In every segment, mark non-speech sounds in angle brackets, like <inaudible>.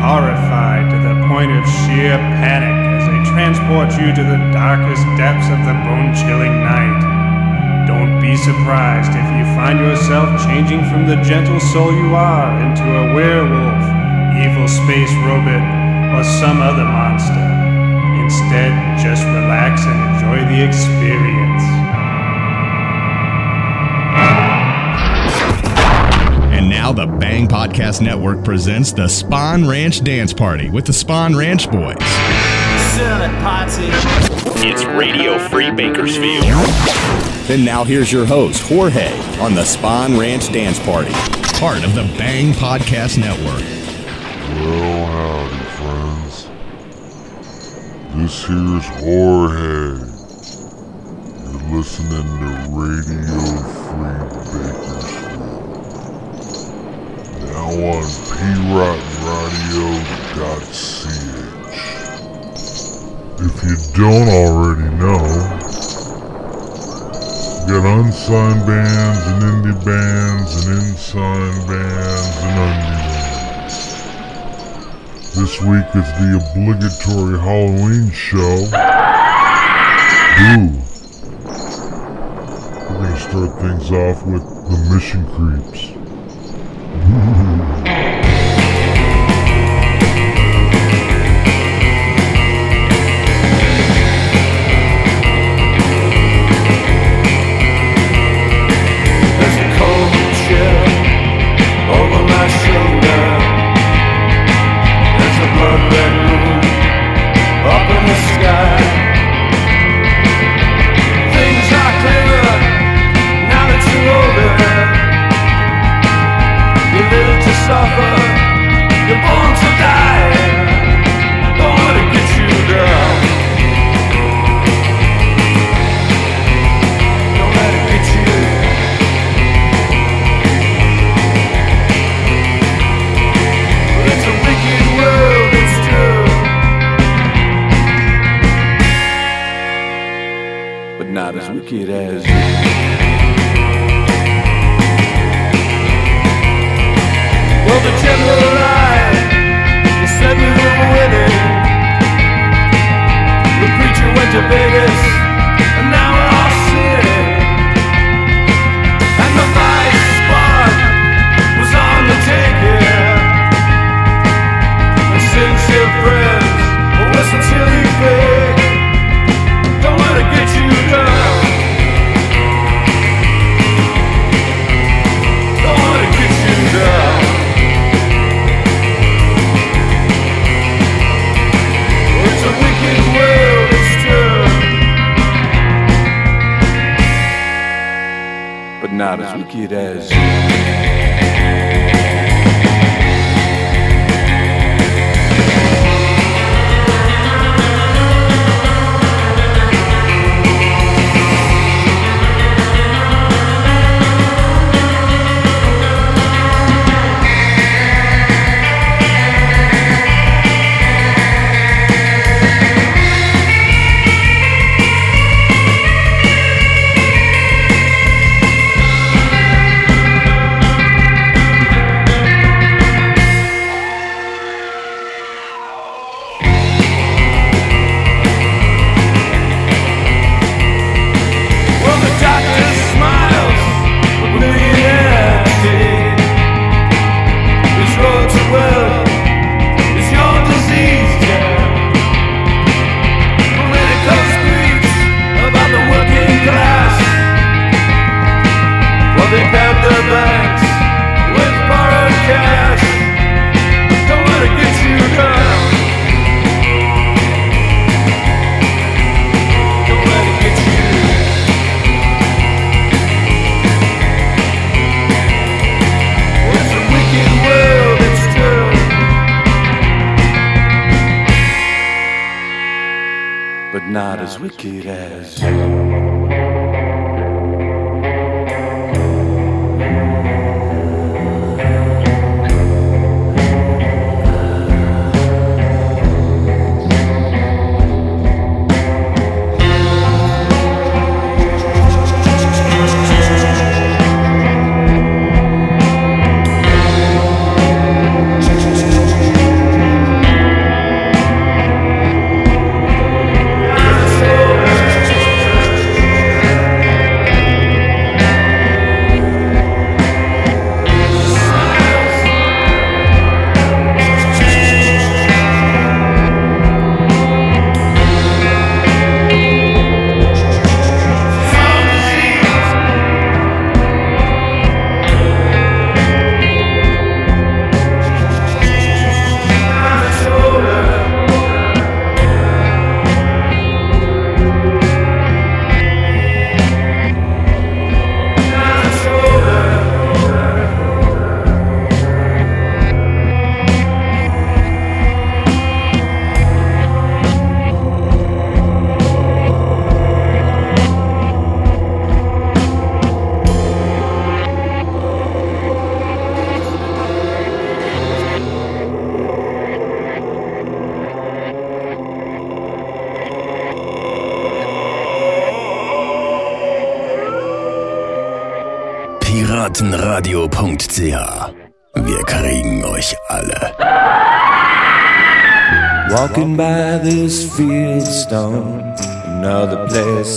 horrified to the point of sheer panic as they transport you to the darkest depths of the bone chilling night. Don't be surprised if you find yourself changing from the gentle soul you are into a werewolf, evil space robot, or some other monster. Instead, just relax and enjoy the experience. Now the Bang Podcast Network presents the Spawn Ranch Dance Party with the Spawn Ranch Boys. It's Radio Free Bakersfield. And now here's your host, Jorge, on the Spawn Ranch Dance Party. Part of the Bang Podcast Network. Well, howdy, friends. This here's Jorge. You're listening to Radio Free Bakersfield. Now on piratenradio.ch. If you don't already know, we got unsigned bands and indie bands and unsigned bands and undie bands. This week is the obligatory Halloween show. Ooh. We're gonna start things off with the Mission Creeps. Mm-hmm. <laughs>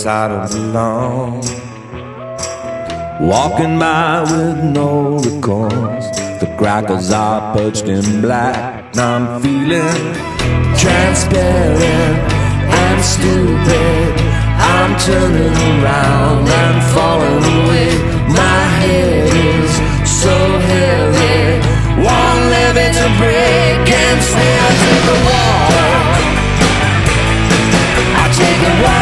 place I don't belong. Walking by with no recourse, the crackers are perched in black. Now I'm feeling transparent and stupid. I'm turning around and falling away. My head is so heavy, let it to break and sway to the wall. I take a walk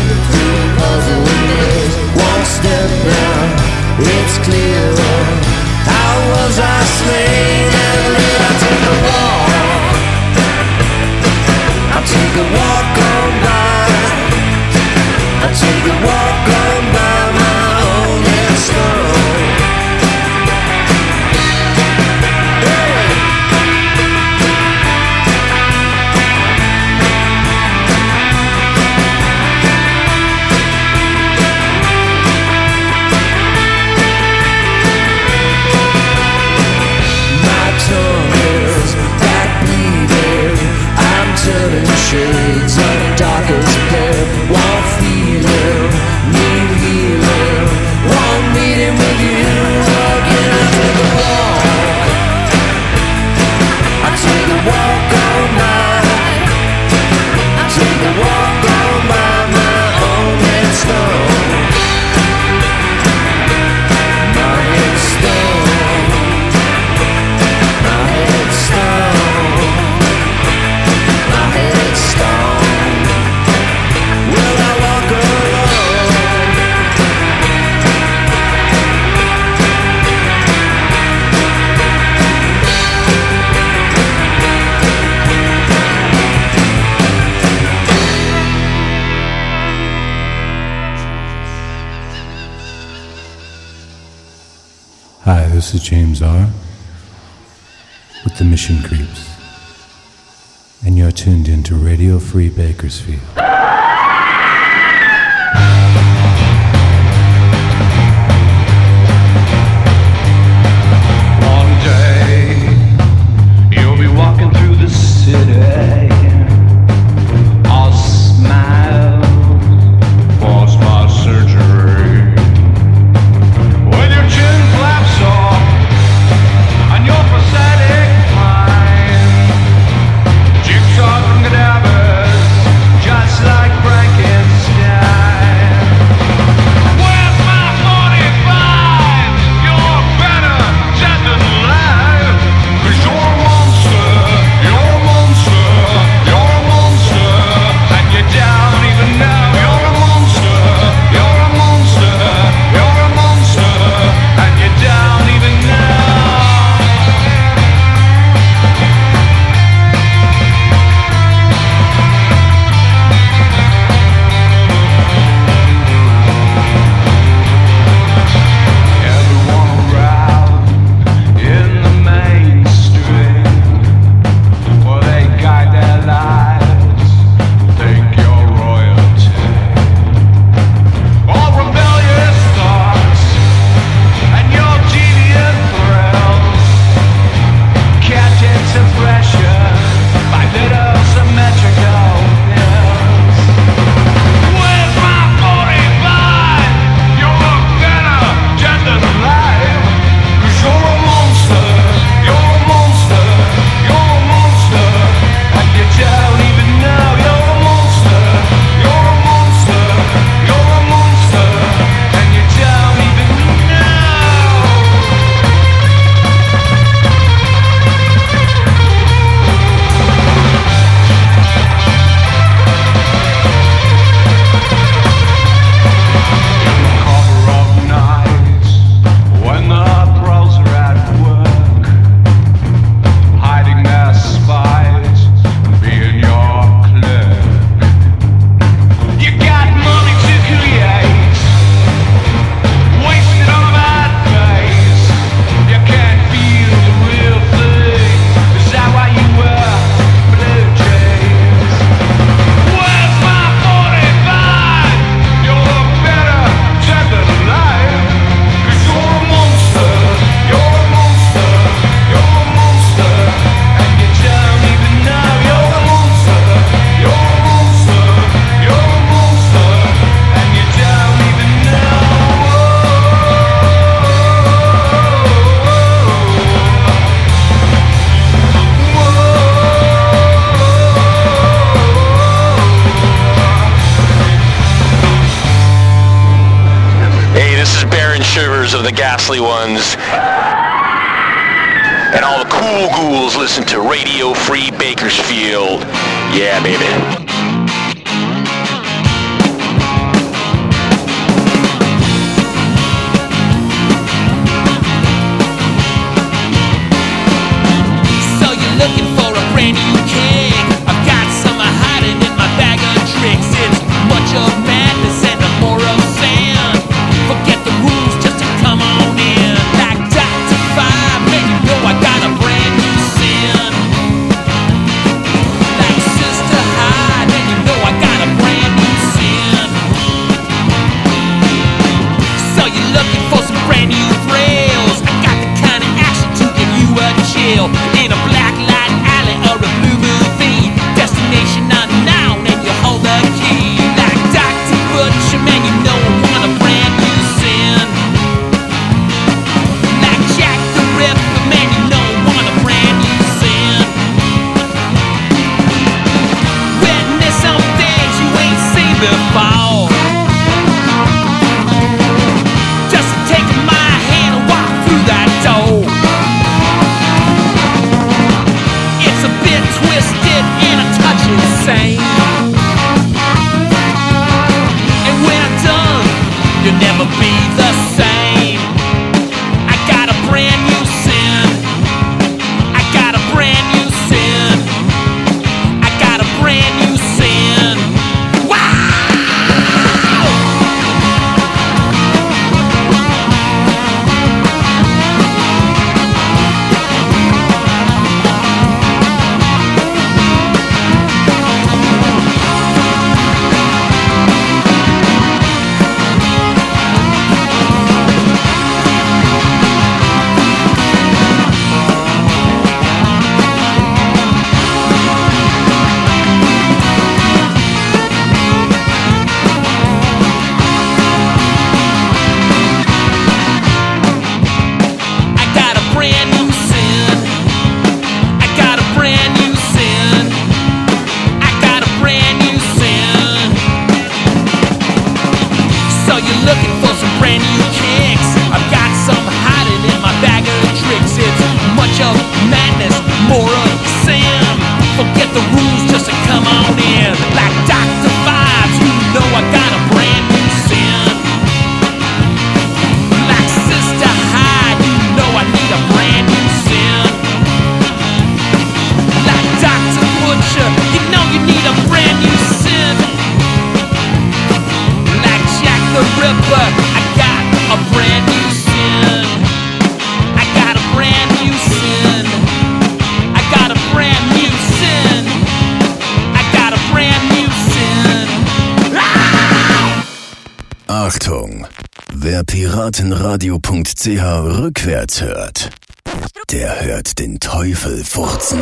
One now, it's clearer. How was I slain? And I take a walk. I take a walk Is James R. with the Mission Creeps, and you're tuned into Radio Free Bakersfield. piratenradio.ch rückwärts hört, der hört den Teufel furzen.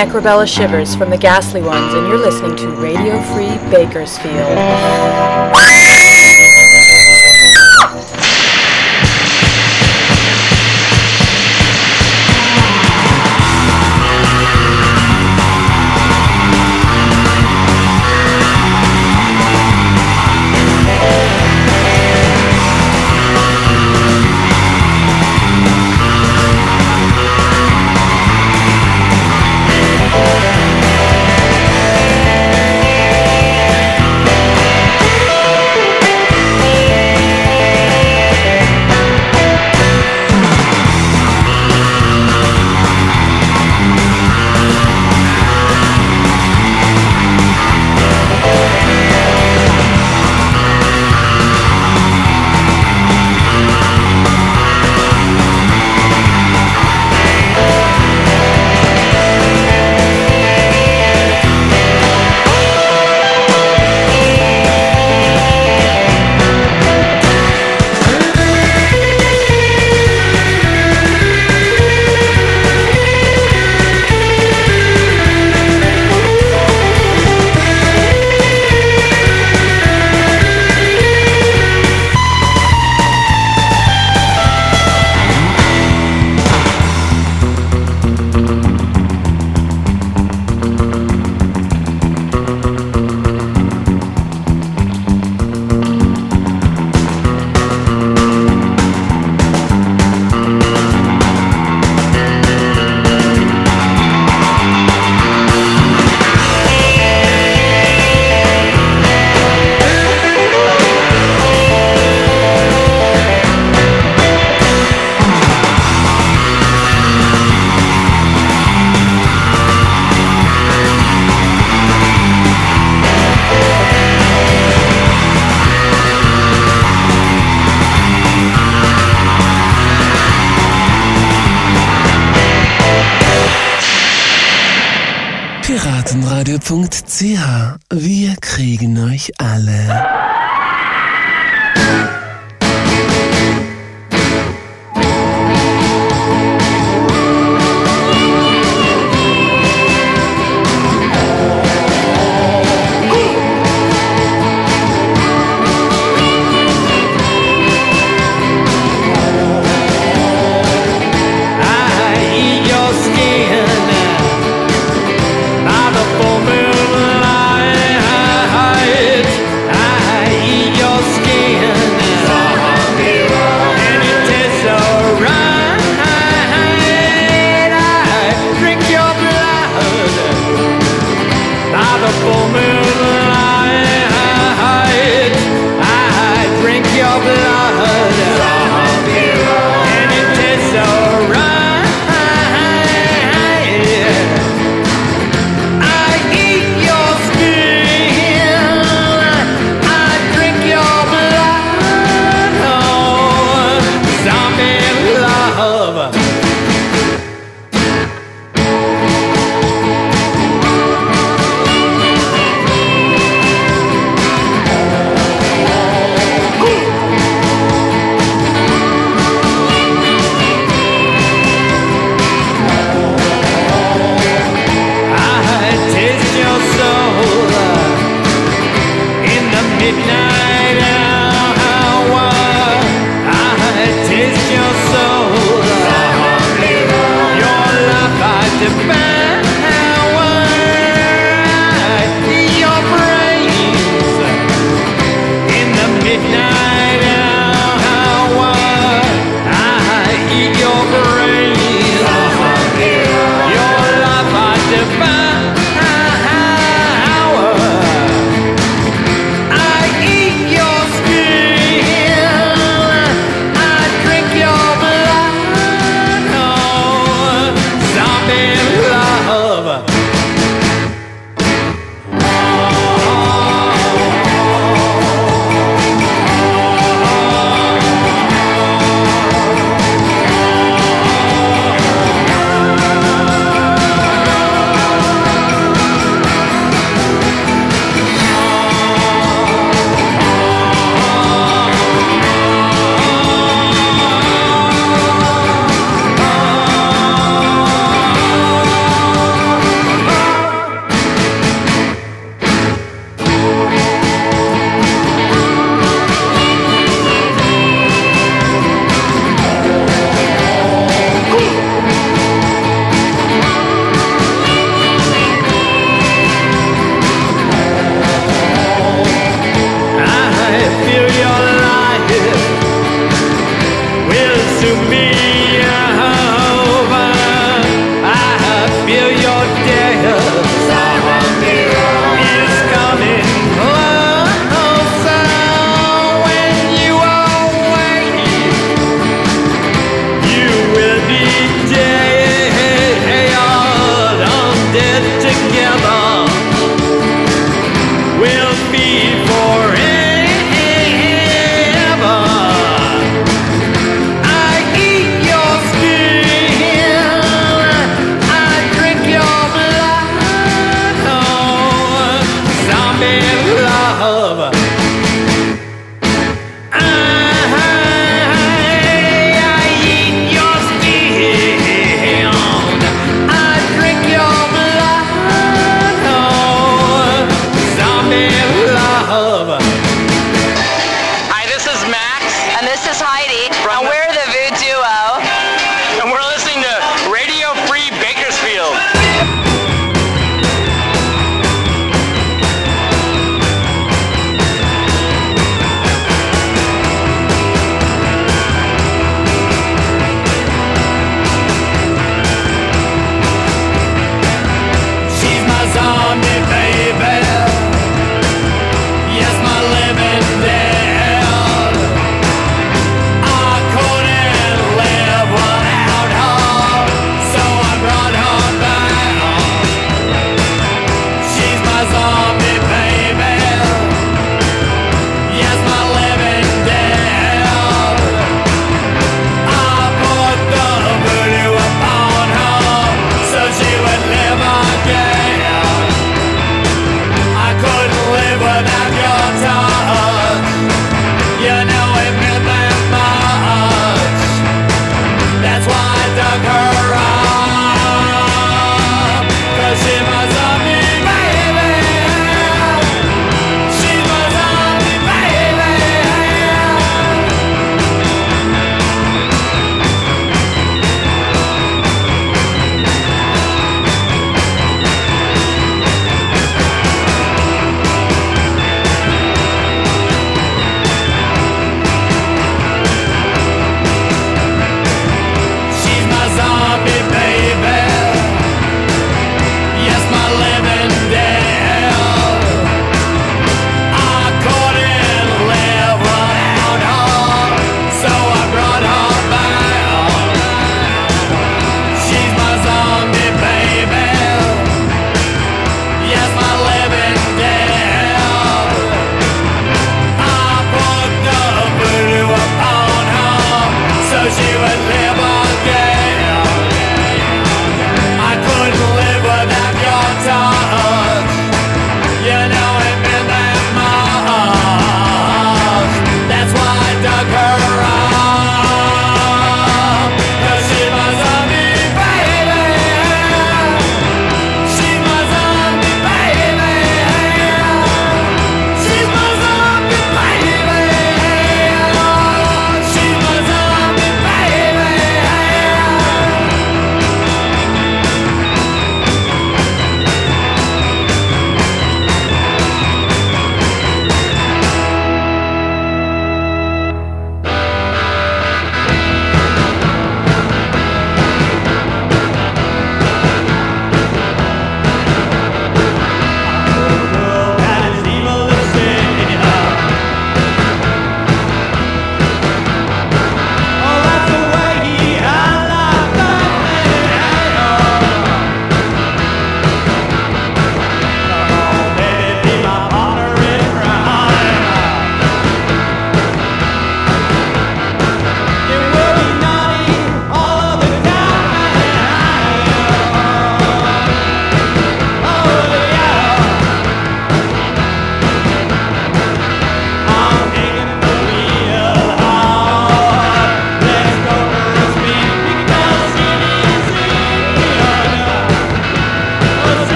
Necrobella shivers from the ghastly ones, and you're listening to Radio Free Bakersfield.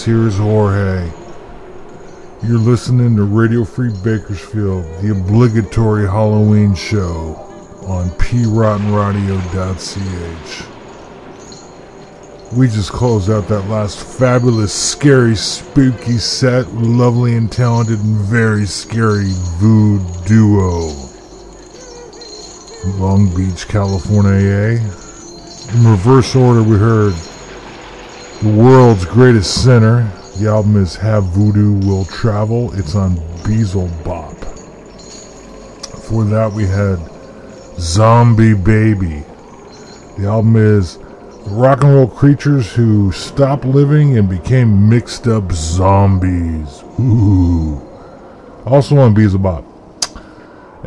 This here is Jorge. You're listening to Radio Free Bakersfield, the obligatory Halloween show on piratenradio.ch. We just closed out that last fabulous, scary, spooky set lovely and talented and very scary Voodoo Duo. Long Beach, California. In reverse order, we heard The World's Greatest Sinner. The album is Have Voodoo Will Travel. It's on Beazle Bop. Before that, we had Zombie Baby. The album is Rock and Roll Creatures Who Stopped Living and Became Mixed Up Zombies. Ooh. Also on Beazle Bop.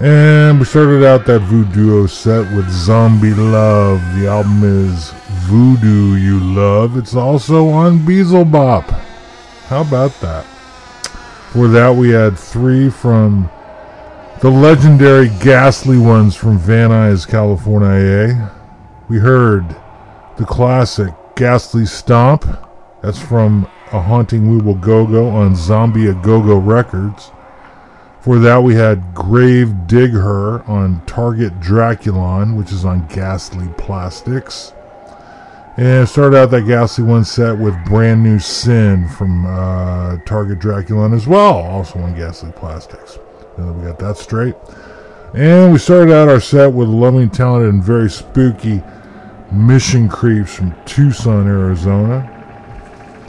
And we started out that Voodoo set with Zombie Love. The album is Voodoo You Love. It's also on Beazle Bop. How about that? For that, we had three from the legendary Ghastly Ones from Van Nuys, California. We heard the classic Ghastly Stomp. That's from A Haunting We Will Go Go on Zombie A Go Go Records. For that, we had Grave Dig Her on Target Draculon, which is on Ghastly Plastics. And started out that Ghastly One set with Brand New Sin from uh, Target Draculon as well, also on Ghastly Plastics. That we got that straight. And we started out our set with loving, talented, and very spooky Mission Creeps from Tucson, Arizona.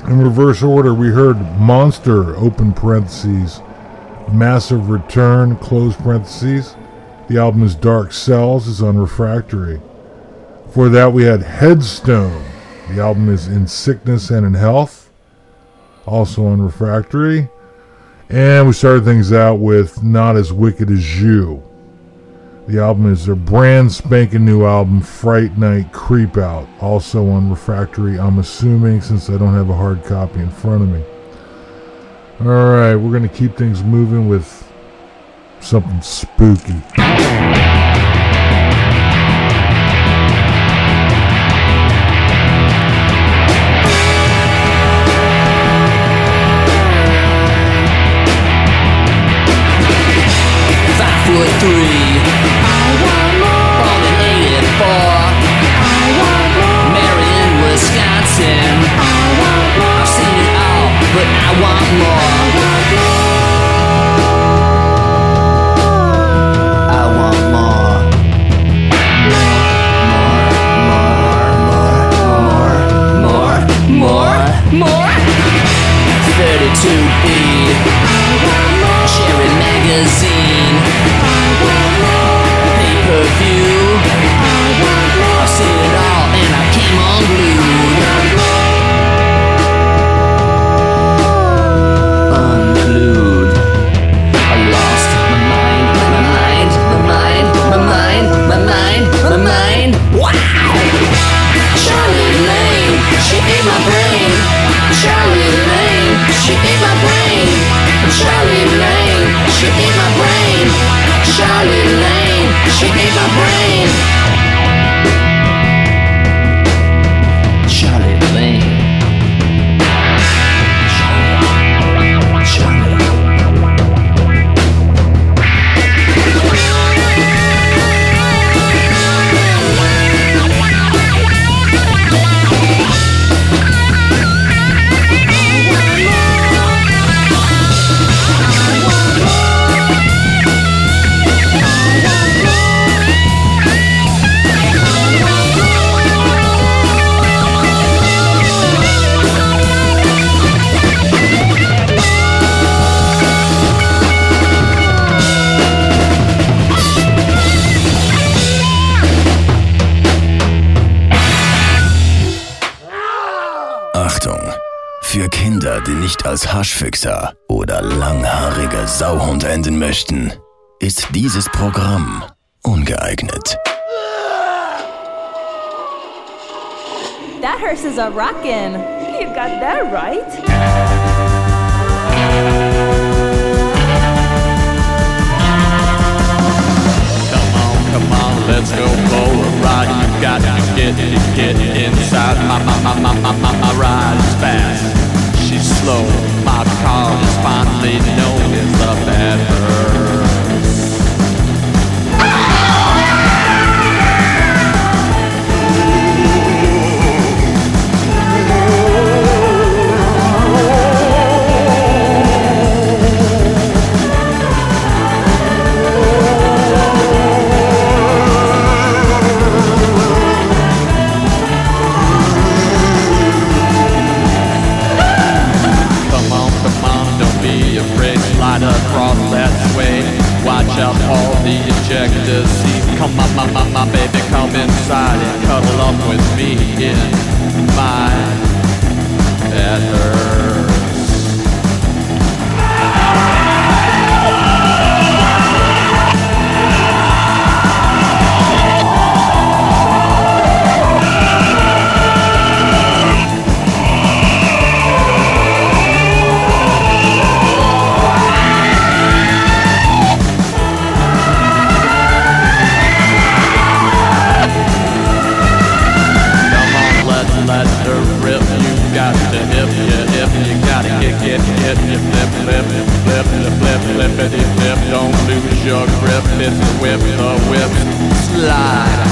In reverse order, we heard Monster, open parentheses, Massive Return, close parentheses. The album is Dark Cells, is on Refractory. For that, we had Headstone. The album is In Sickness and in Health, also on Refractory. And we started things out with Not As Wicked As You. The album is their brand spanking new album, Fright Night Creep Out, also on Refractory, I'm assuming, since I don't have a hard copy in front of me. Alright, we're going to keep things moving with something spooky. Für Kinder, die nicht als Haschfüchser oder langhaarige Sauhund enden möchten, ist dieses Programm ungeeignet. That hearse is a rockin'. You got that right. Come on, come on, let's go for a ride. You got get, get inside my, my, my, my, my, my, my ride is fast. She's slow, my car is finally known as the bad bird. all the ejector seat. Come on, my, my, my baby, come inside and cuddle up with me in my ether. hit flip, flip, flip, flip, flip, flip, flip. Don't lose your grip. It's a whip, a whip, slide.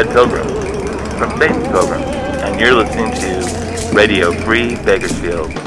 Ted Pilgrim from Space Pilgrim, and you're listening to Radio Free Bakersfield.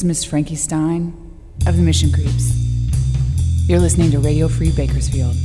Is Miss Frankie Stein of the Mission Creeps. You're listening to Radio Free Bakersfield.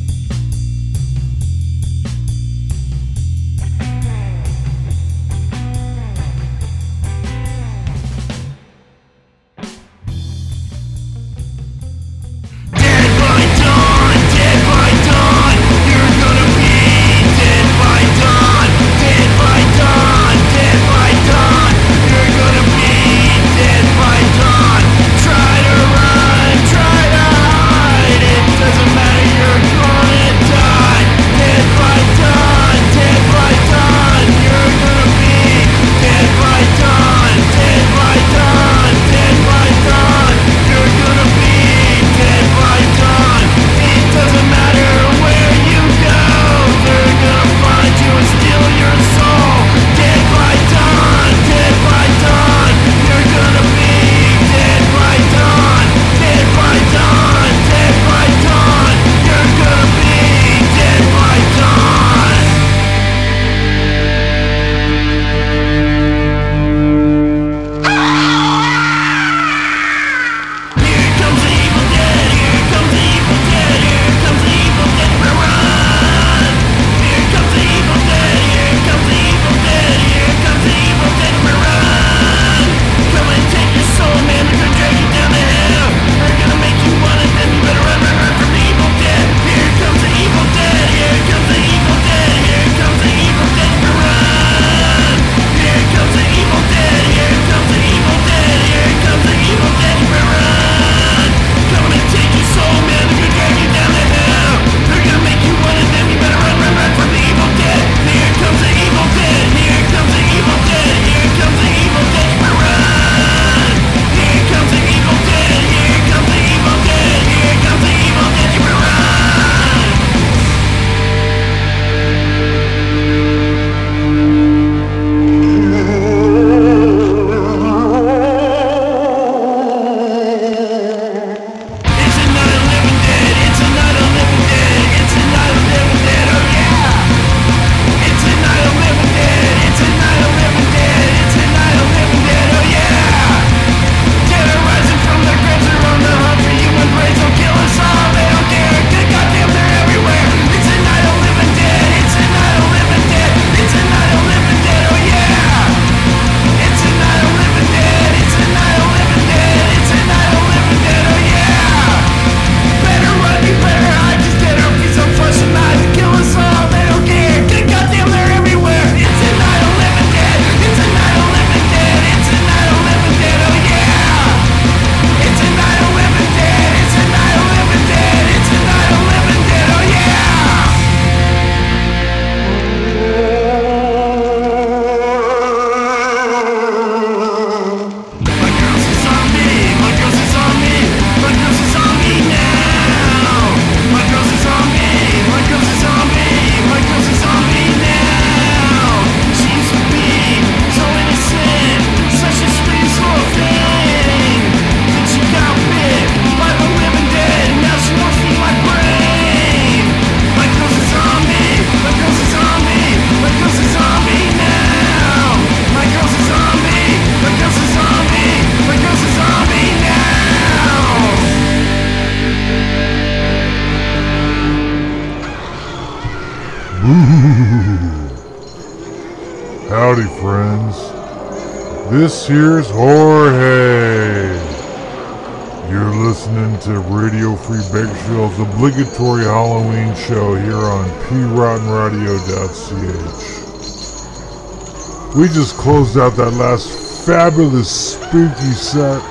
Show here on piratenradio.ch. We just closed out that last fabulous spooky set.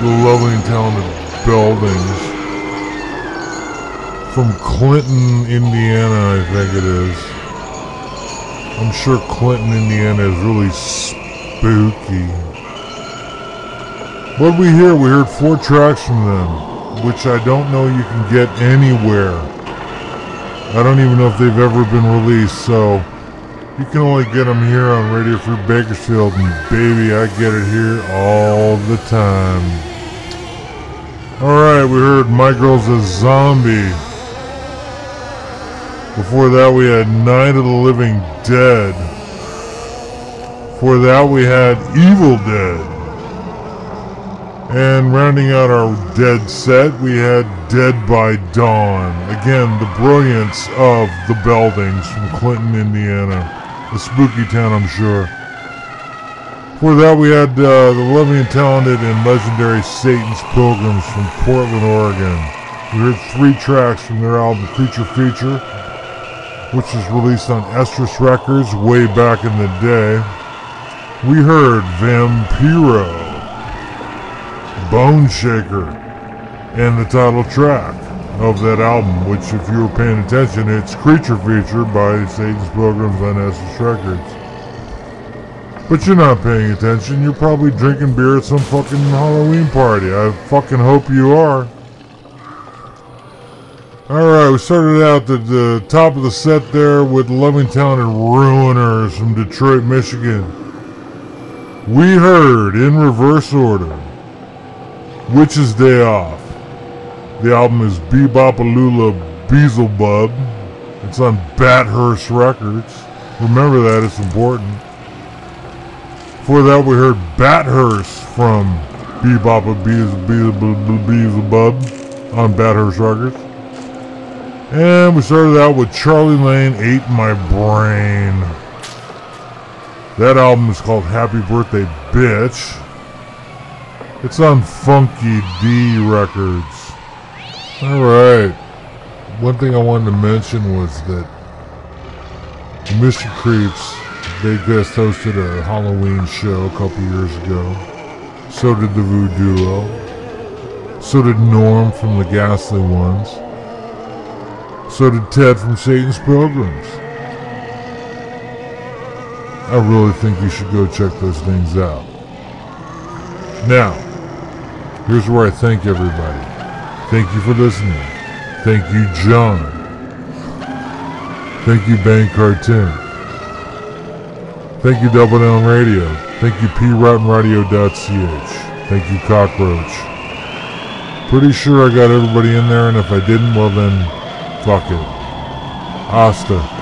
The lovely and talented Beldings from Clinton, Indiana, I think it is. I'm sure Clinton, Indiana is really spooky. What did we hear, we heard four tracks from them, which I don't know you can get anywhere. I don't even know if they've ever been released, so you can only get them here on Radio Free Bakersfield, and baby, I get it here all the time. Alright, we heard My Girl's a Zombie. Before that, we had Night of the Living Dead For that, we had Evil Dead. And rounding out our Dead set, we had Dead by Dawn. Again, the brilliance of the Beldings from Clinton, Indiana. A spooky town, I'm sure. For that, we had uh, the lovely and talented and legendary Satan's Pilgrims from Portland, Oregon. We heard three tracks from their album Creature Feature, which was released on Estrus Records way back in the day. We heard Vampiro, Bone Shaker, and the title track of that album, which, if you were paying attention, it's Creature Feature by Satan's Pilgrims on Estrus Records. But you're not paying attention. You're probably drinking beer at some fucking Halloween party. I fucking hope you are. Alright, we started out at the top of the set there with Loving Talented Ruiners from Detroit, Michigan. We heard, in reverse order, Witch's Day Off. The album is Bebopalula Beelzebub. It's on Bathurst Records. Remember that, it's important. Before that, we heard Bathurst from Bebop Beelzebub on Bathurst Records. And we started out with Charlie Lane Ate My Brain. That album is called Happy Birthday Bitch. It's on Funky D Records. Alright. One thing I wanted to mention was that Mission Creeps, they just hosted a Halloween show a couple years ago. So did the Voodoo. So did Norm from the Ghastly Ones. So did Ted from Satan's Pilgrims. I really think you should go check those things out. Now, here's where I thank everybody. Thank you for listening. Thank you, John. Thank you, Bang Cartoon. Thank you, Double Down Radio. Thank you, piratenradio.ch. Thank you, Cockroach. Pretty sure I got everybody in there, and if I didn't, well then, fuck it. Asta.